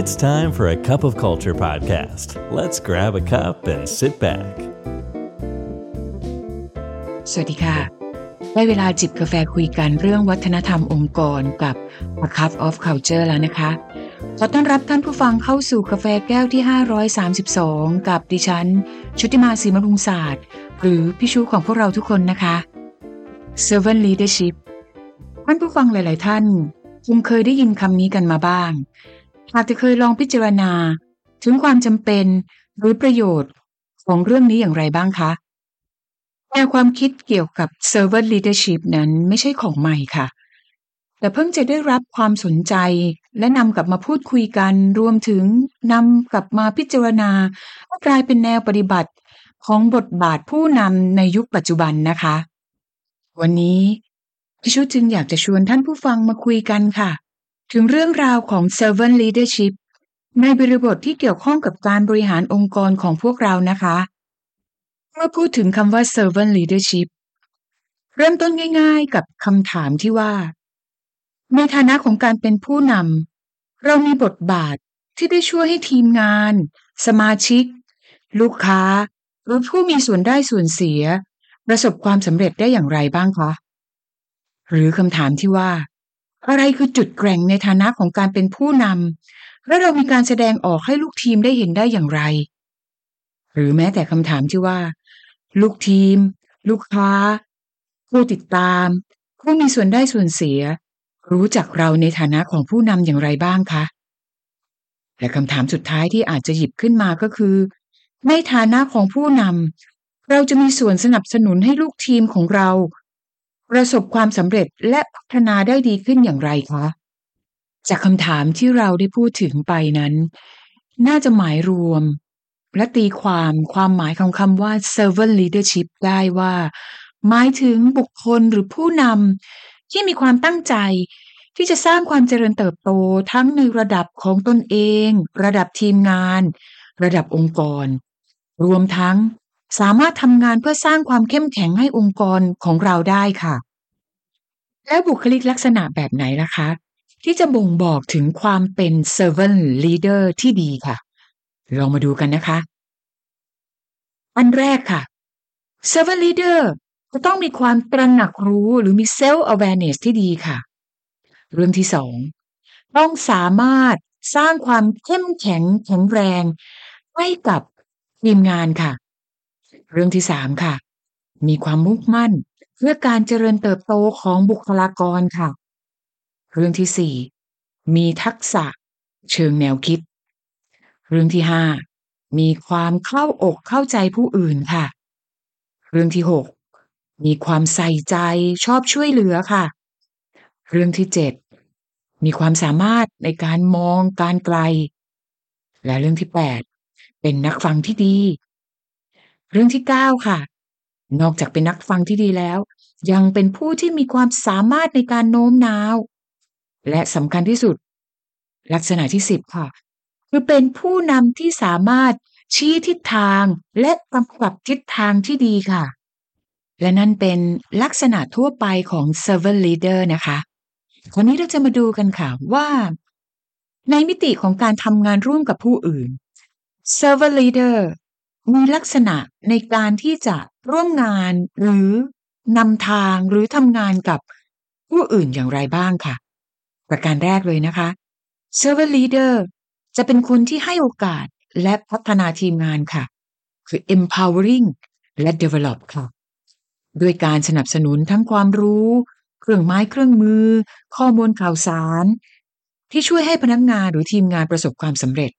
It's time for a cup of culture podcast. Let's grab a cup and sit back. สวัสดีค่ะ ได้เวลาจิบกาแฟคุยกันเรื่องวัฒนธรรมองค์กรกับ A Cup of Culture แล้วนะคะ ขอต้อนรับท่านผู้ฟังเข้าสู่กาแฟแก้วที่ 532 กับดิฉัน ชุติมาศรีมรุงศาสตร์ หรือพี่ชูของพวกเราทุกคนนะคะ Servant Leadership ท่านผู้ฟังหลาย ๆ ท่านคงเคยได้ยินคำนี้กันมาบ้าง หากจะเคยลองพิจารณา ถึงความจำเป็นหรือประโยชน์ของเรื่องนี้อย่างไรบ้างคะแนวความคิดเกี่ยวกับ servant leadership นั้นไม่ใช่ของใหม่ค่ะ แต่เพิ่งจะได้รับความสนใจและนำกลับมาพูดคุยกัน รวมถึงนำกลับมาพิจารณาให้กลายเป็นแนวปฏิบัติของบทบาทผู้นำในยุคปัจจุบันนะคะ วันนี้พี่ชุจึงอยากจะชวนท่านผู้ฟังมาคุยกันค่ะ ถึงเรื่องราวของ servant leadership ในบริบทที่เกี่ยวข้องกับการบริหารองค์กรของพวกเรานะคะเมื่อพูดถึงคำว่า servant leadership เริ่มต้นง่ายๆกับคำถามที่ว่า ในฐานะของการเป็นผู้นำเรามีบทบาทที่ได้ช่วยให้ทีมงาน สมาชิก ลูกค้าหรือผู้มีส่วนได้ส่วนเสีย ประสบความสำเร็จได้อย่างไรบ้างคะ หรือคำถามที่ว่า อะไรคือจุดแกร่งในฐานะของการเป็นผู้นำและเรามีการแสดงออกให้ลูกทีมได้เห็นได้อย่างไร หรือแม้แต่คำถามที่ว่า ลูกทีม ลูกค้า ผู้ติดตาม ผู้มีส่วนได้ส่วนเสีย รู้จักเราในฐานะของผู้นำอย่างไรบ้างคะและคำถามสุดท้ายที่อาจจะหยิบขึ้นมาก็คือ ในฐานะของผู้นำเราจะมีส่วนสนับสนุนให้ลูกทีมของเรา ประสบความสำเร็จและพัฒนาได้ดีขึ้นอย่างไรคะ จากคำถามที่เราได้พูดถึงไปนั้น น่าจะหมายรวม และตีความความหมายของคำว่า servant leadership ได้ว่า หมายถึงบุคคลหรือผู้นำที่มีความตั้งใจที่จะสร้างความเจริญเติบโตทั้งในระดับของตนเอง ระดับทีมงาน ระดับองค์กร รวมทั้งสามารถทำงานเพื่อสร้างความเข้มแข็งให้องค์กรของเราได้ค่ะ แล้วบุคลิกลักษณะแบบไหนล่ะคะ ที่จะบ่งบอกถึงความเป็น servant leader ที่ดีค่ะ ลองมาดูกันนะคะ อันแรกค่ะ servant leader จะต้องมีความตระหนักรู้หรือมี self awareness ที่ดีค่ะ เรื่องที่สองต้องสามารถสร้างความเข้มแข็งแข็งแรง ให้กับทีมงานค่ะ เรื่องที่สามค่ะ มีความมุ่งมั่น เพื่อการเจริญเติบโตของบุคลากรค่ะ เรื่องที่สี่มีทักษะเชิงแนวคิด เรื่องที่ห้ามีความเข้าอกเข้าใจผู้อื่นค่ะ เรื่องที่หกมีความใส่ใจชอบช่วยเหลือค่ะ เรื่องที่เจ็ดมีความสามารถในการมองการไกล และเรื่องที่แปดเป็นนักฟังที่ดี เรื่องที่เก้าค่ะ นอกจากเป็นนักฟังที่ดีแล้ว ยังเป็นผู้ที่มีความสามารถในการโน้มน้าว และสำคัญที่สุด ลักษณะที่สิบค่ะ คือเป็นผู้นำที่สามารถชี้ทิศทางและกำกับทิศทางที่ดีค่ะ และนั่นเป็นลักษณะทั่วไปของ servant leader นะคะวันนี้เราจะมาดูกันค่ะว่า ในมิติของการทำงานร่วมกับผู้อื่น servant leader มีลักษณะในการที่จะร่วมงานหรือนำทางหรือทำงานกับผู้อื่นอย่างไรบ้างค่ะ ประการแรกเลยนะคะ servant leader จะเป็นคนที่ให้โอกาสและพัฒนาทีมงานค่ะ คือ empowering และ develop ค่ะ ด้วยการสนับสนุนทั้งความรู้ เครื่องไม้เครื่องมือ ข้อมูลข่าวสาร ที่ช่วยให้พนักงานหรือทีมงานประสบความสำเร็จ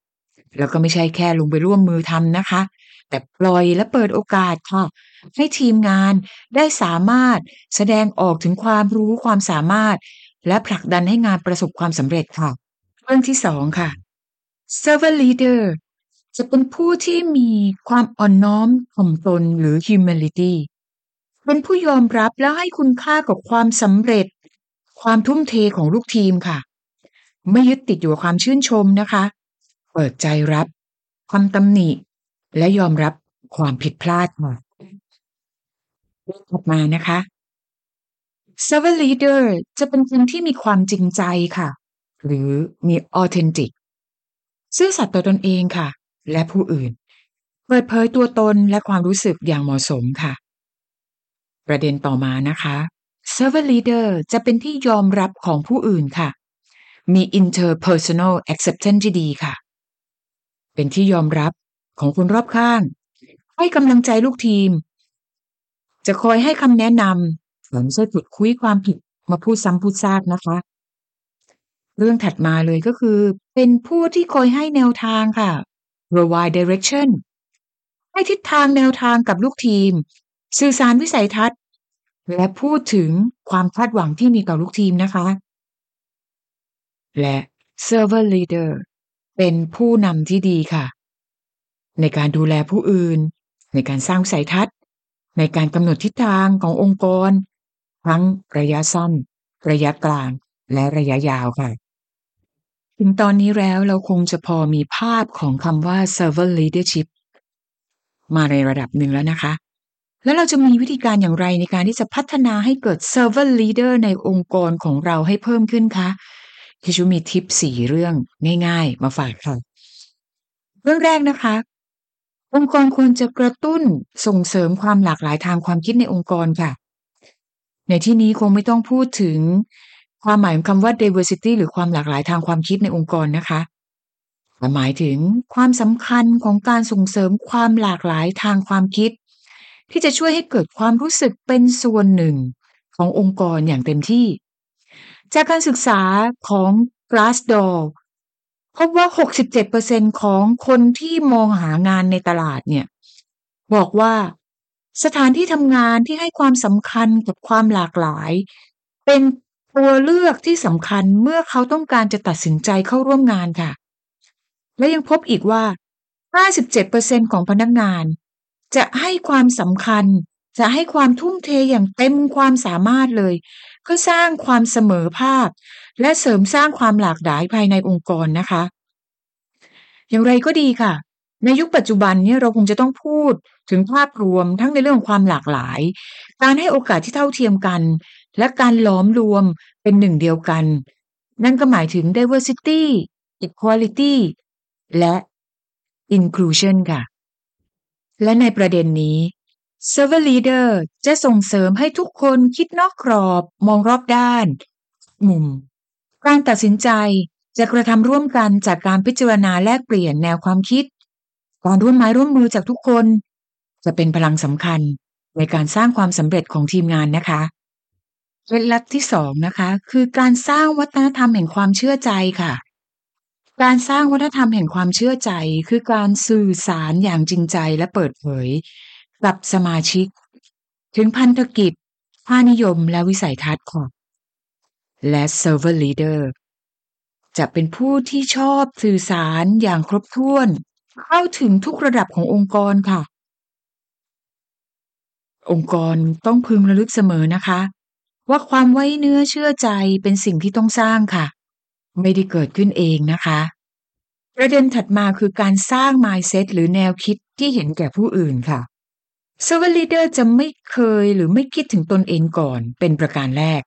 แล้วก็ไม่ใช่แค่ลงไปร่วมมือทำนะคะ แต่ปล่อยและเปิดโอกาสค่ะ ให้ทีมงานได้สามารถแสดงออกถึงความรู้ความสามารถ และผลักดันให้งานประสบความสำเร็จค่ะ เรื่องที่สองค่ะ servant leader จะเป็นผู้ที่มีความอ่อนน้อมถ่อมตนหรือ humility เป็นผู้ยอมรับและให้คุณค่ากับความสำเร็จ ความทุ่มเทของลูกทีมค่ะ ไม่ยึดติดอยู่กับความชื่นชมนะคะ เปิดใจรับ ความตำหนิ และยอมรับความผิดพลาดค่ะถัดมานะคะ servant leader จะเป็นคนที่มีความจริงใจค่ะ หรือมี authentic ซื่อสัตย์ต่อตนเองค่ะ และผู้อื่น เปิดเผยตัวตนและความรู้สึกอย่างเหมาะสมค่ะ ประเด็นต่อมานะคะ servant leader จะเป็นที่ยอมรับของผู้อื่นค่ะ มี interpersonal acceptance ที่ดีค่ะ เป็นที่ยอมรับ ของคนรอบข้าง ให้กำลังใจลูกทีม จะคอยให้คำแนะนำไม่ใช่ขุดคุยความผิดมาพูดซ้ำพูดซากนะคะ เรื่องถัดมาเลยก็คือ เป็นผู้ที่คอยให้แนวทางค่ะ provide direction ให้ทิศทางแนวทางกับลูกทีม สื่อสารวิสัยทัศน์ และพูดถึงความคาดหวังที่มีต่อลูกทีมนะคะ และ server leader เป็นผู้นำที่ดีค่ะ ในการดูแลผู้อื่น ในการสร้างสัยทัศน์ ในการกำหนดทิศทางขององค์กร ทั้งระยะสั้นระยะกลางและระยะยาวค่ะ ถึงตอนนี้แล้วเราคงจะพอมีภาพของคำว่า servant leadership มาในระดับหนึ่งแล้วนะคะ แล้วเราจะมีวิธีการอย่างไรในการที่จะพัฒนาให้เกิด servant leader ในองค์กรของเราให้เพิ่มขึ้นคะที่ชูมีทิปสี่เรื่องง่าย ๆ มาฝากค่ะ เรื่องแรกนะคะ องค์กรควรจะกระตุ้นส่งเสริมความหลากหลายทางความคิดในองค์กรค่ะ ในที่นี้คงไม่ต้องพูดถึงความหมายของคำว่า diversity หรือความหลากหลายทางความคิดในองค์กรนะคะแต่หมายถึงความสำคัญของการส่งเสริมความหลากหลายทางความคิด ที่จะช่วยให้เกิดความรู้สึกเป็นส่วนหนึ่งขององค์กรอย่างเต็มที่ จากการศึกษาของ Glassdoor พบว่า 67%ของคนที่มองหางานในตลาดเนี่ย บอกว่าสถานที่ทำงานที่ให้ความสำคัญกับความหลากหลาย เป็นตัวเลือกที่สำคัญเมื่อเขาต้องการจะตัดสินใจเข้าร่วมงานค่ะ และยังพบอีกว่า 57%ของพนักงาน จะให้ความสำคัญ จะให้ความทุ่มเทอย่างเต็มความสามารถเลย เพื่อสร้างความเสมอภาค และเสริมสร้างความหลากหลายภายในองค์กรนะคะ อย่างไรก็ดีค่ะ ในยุคปัจจุบันเนี่ยเราคงจะต้องพูดถึงภาพรวมทั้งในเรื่องความหลากหลาย การให้โอกาสที่เท่าเทียมกัน และการล้อมรวมเป็นหนึ่งเดียวกัน นั่นก็หมายถึง diversity equality และ inclusion ค่ะ และในประเด็นนี้ server leader จะส่งเสริมให้ทุกคนคิดนอกกรอบ มองรอบด้าน มุม การตัดสินใจจะกระทำร่วมกันจากการพิจารณาแลกเปลี่ยนแนวความคิดการร่วมไม้ร่วมมือจากทุกคน จะเป็นพลังสำคัญในการสร้างความสำเร็จของทีมงานนะคะเคล็ดลับที่สองนะคะ คือการสร้างวัฒนธรรมแห่งความเชื่อใจค่ะ การสร้างวัฒนธรรมแห่งความเชื่อใจ คือการสื่อสารอย่างจริงใจและเปิดเผย กับสมาชิก ถึงพันธกิจค่านิยมและวิสัยทัศน์ค่ะและ server leader จะเป็นผู้ที่ชอบสื่อสารอย่างครบถ้วน เข้าถึงทุกระดับขององค์กรค่ะ องค์กรต้องพึงระลึกเสมอนะคะ ว่าความไว้เนื้อเชื่อใจเป็นสิ่งที่ต้องสร้างค่ะ ไม่ได้เกิดขึ้นเองนะคะ ประเด็นถัดมาคือการสร้าง mindset หรือแนวคิดที่เห็นแก่ผู้อื่นค่ะ server leader จะไม่เคยหรือไม่คิดถึงตนเองก่อนเป็นประการแรก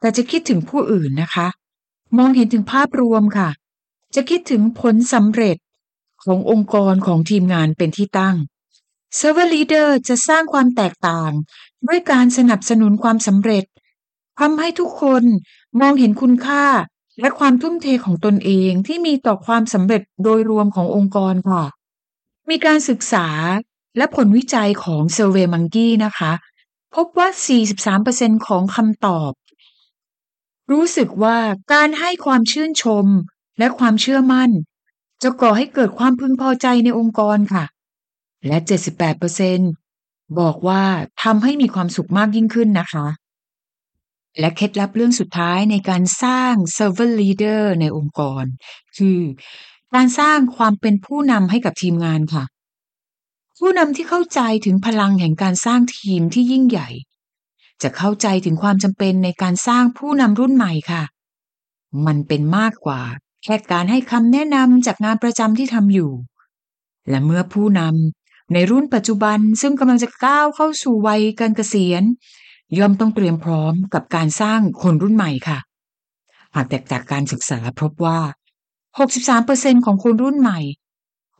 แต่จะคิดถึงผู้อื่นนะคะ มองเห็นถึงภาพรวมค่ะ จะคิดถึงผลสำเร็จขององค์กรของทีมงานเป็นที่ตั้งเซ Server Leader จะสร้างความแตกต่าง ด้วยการสนับสนุนความสำเร็จทำให้ทุกคนมองเห็นคุณค่าและความทุ่มเทของตนเองที่มีต่อความสำเร็จโดยรวมขององค์กรค่ะ มีการศึกษา และผลวิจัยของ Survey Monkey นะคะ พบว่า 43%ของคำตอบ รู้สึกว่าการให้ความชื่นชมและความเชื่อมั่น จะก่อให้เกิดความพึงพอใจในองค์กรค่ะ และ 78%บอกว่าทำให้มีความสุขมากยิ่งขึ้นนะคะ และเคล็ดลับเรื่องสุดท้ายในการสร้าง servant leader ในองค์กร คือ การสร้างความเป็นผู้นำให้กับทีมงานค่ะ ผู้นำที่เข้าใจถึงพลังแห่งการสร้างทีมที่ยิ่งใหญ่ จะเข้าใจถึงความจำเป็นในการสร้างผู้นำรุ่นใหม่ค่ะ มันเป็นมากกว่า แค่การให้คำแนะนำจากงานประจำที่ทำอยู่ และเมื่อผู้นำในรุ่นปัจจุบันซึ่งกำลังจะก้าวเข้าสู่วัยการเกษียณย่อมต้องเตรียมพร้อมกับการสร้างคนรุ่นใหม่ค่ะหากแตกจากการศึกษาพบว่า 63%ของคนรุ่นใหม่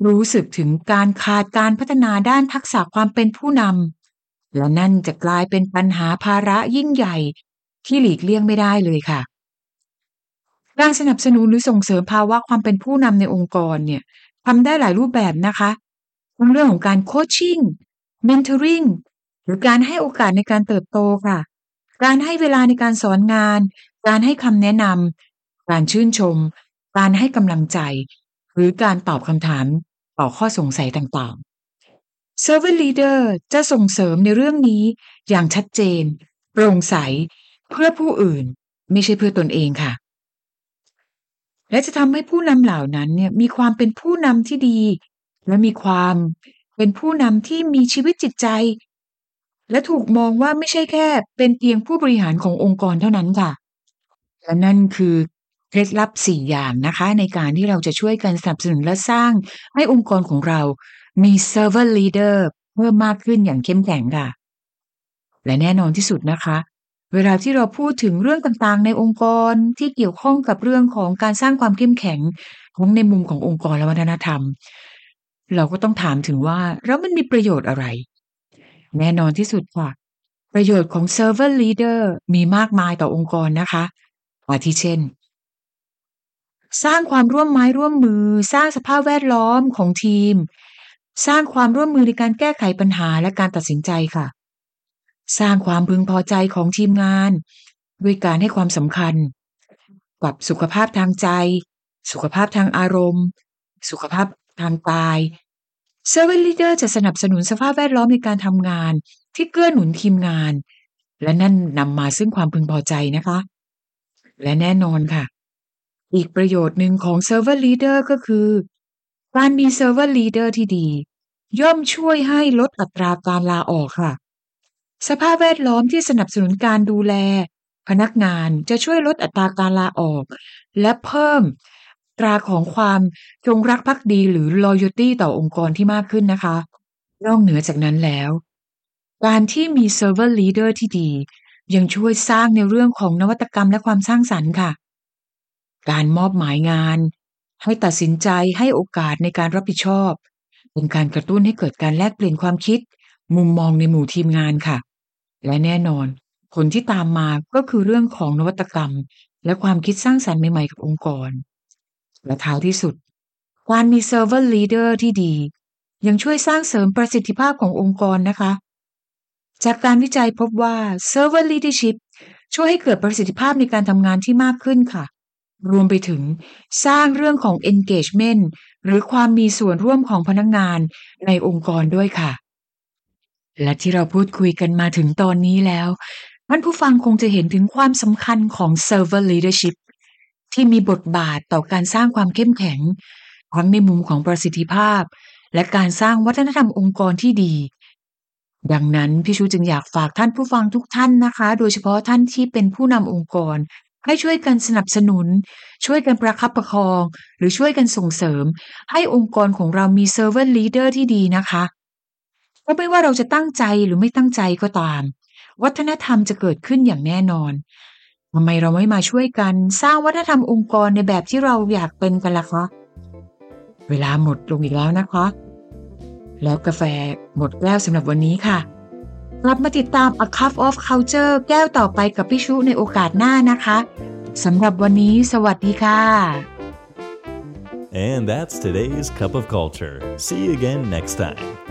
รู้สึกถึงการขาดการพัฒนาด้านทักษะความเป็นผู้นำและนั่นจะกลายเป็นปัญหาภาระยิ่งใหญ่ที่หลีกเลี่ยงไม่ได้เลยค่ะ การสนับสนุนหรือส่งเสริมภาวะความเป็นผู้นำในองค์กรเนี่ยทำได้หลายรูปแบบนะคะทั้งเรื่องของการโคชชิ่งเมนเทอริงหรือการให้โอกาสในการเติบโตค่ะ การให้เวลาในการสอนงาน การให้คำแนะนำการชื่นชม การให้กำลังใจ หรือการตอบคำถาม ต่อข้อสงสัยต่างๆ Servant Leader จะส่งเสริมในเรื่องนี้อย่างชัดเจน โปร่งใสเพื่อผู้อื่นไม่ใช่เพื่อตนเองค่ะ และจะทำให้ผู้นำเหล่านั้นเนี่ยมีความเป็นผู้นำที่ดี และมีความเป็นผู้นำที่มีชีวิตจิตใจ และถูกมองว่าไม่ใช่แค่เป็นเพียงผู้บริหารขององค์กรเท่านั้นค่ะและนั่นคือ เคล็ดลับสี่อย่างนะคะ ในการที่เราจะช่วยกันสนับสนุนและสร้างให้องค์กรของเรามี servant leader เพิ่มมากขึ้นอย่างเข้มแข็งค่ะ และแน่นอนที่สุดนะคะ เวลาที่เราพูดถึงเรื่องต่างๆ ในองค์กรที่เกี่ยวข้องกับเรื่องของการสร้างความเข้มแข็งของในมุมขององค์กรและวัฒนธรรม เราก็ต้องถามถึงว่าแล้วมันมีประโยชน์อะไร แน่นอนที่สุดค่ะ ประโยชน์ของ servant leader มีมากมายต่อองค์กรนะคะอาทิเช่น สร้างความร่วมไม้ร่วมมือ สร้างสภาพแวดล้อมของทีม สร้างความร่วมมือในการแก้ไขปัญหาและการตัดสินใจค่ะ สร้างความพึงพอใจของทีมงาน ด้วยการให้ความสำคัญ กับสุขภาพทางใจ สุขภาพทางอารมณ์ สุขภาพทางกาย Servant Leader จะสนับสนุนสภาพแวดล้อมในการทำงาน ที่เกื้อหนุนทีมงาน และนั่นนำมาซึ่งความพึงพอใจนะคะ และแน่นอนค่ะ อีกประโยชน์หนึ่งของ Servant Leader ก็คือ การมี Servant Leader ที่ดี ย่อมช่วยให้ลดอัตราการลาออกค่ะ สภาพแวดล้อมที่สนับสนุนการดูแล พนักงานจะช่วยลดอัตราการลาออก และเพิ่มตราของความจงรักภักดีหรือ loyalty ต่อองค์กรที่มากขึ้นนะคะ นอกเหนือจากนั้นแล้ว การที่มี servant leader ที่ดี ยังช่วยสร้างในเรื่องของนวัตกรรมและความสร้างสรรค์ค่ะ การมอบหมายงาน ให้ตัดสินใจให้โอกาสในการรับผิดชอบ เป็นการกระตุ้นให้เกิดการแลกเปลี่ยนความคิด มุมมองในหมู่ทีมงานค่ะ และแน่นอน ผลที่ตามมาก็คือเรื่องของนวัตกรรม และความคิดสร้างสรรค์ใหม่ๆกับองค์กร และท้ายที่สุด การมี servant leader ที่ดี ยังช่วยสร้างเสริมประสิทธิภาพขององค์กรนะคะจากการวิจัยพบว่า servant leadership ช่วยให้เกิดประสิทธิภาพในการทำงานที่มากขึ้นค่ะ รวมไปถึงสร้างเรื่องของ engagement หรือความมีส่วนร่วมของพนักงงานในองค์กรด้วยค่ะ และที่เราพูดคุยกันมาถึงตอนนี้แล้วท่านผู้ฟังคงจะเห็นถึงความสำคัญของ servant leadership ที่มีบทบาทต่อการสร้างความเข้มแข็งทั้งในมุมของประสิทธิภาพ และการสร้างวัฒนธรรมองค์กรที่ดี ดังนั้นพี่ชูจึงอยากฝากท่านผู้ฟังทุกท่านนะคะ โดยเฉพาะท่านที่เป็นผู้นำองค์กร ให้ช่วยกันสนับสนุน ช่วยกันประคับประคอง หรือช่วยกันส่งเสริม ให้องค์กรของเรามี servant leader ที่ดีนะคะก็ไม่ว่าเราจะตั้งใจหรือไม่ตั้งใจก็ตาม วัฒนธรรมจะเกิดขึ้นอย่างแน่นอนทำไมเราไม่มาช่วยกัน สร้างวัฒนธรรมองค์กรในแบบที่เราอยากเป็นกันล่ะคะ เวลาหมดลงอีกแล้วนะคะ แล้วกาแฟหมดแก้วสำหรับวันนี้ค่ะ กลับมาติดตาม A Cup of Culture แก้วต่อไปกับพี่ชุในโอกาสหน้านะคะสำหรับวันนี้สวัสดีค่ะ And that's today's Cup of Culture. See you again next time.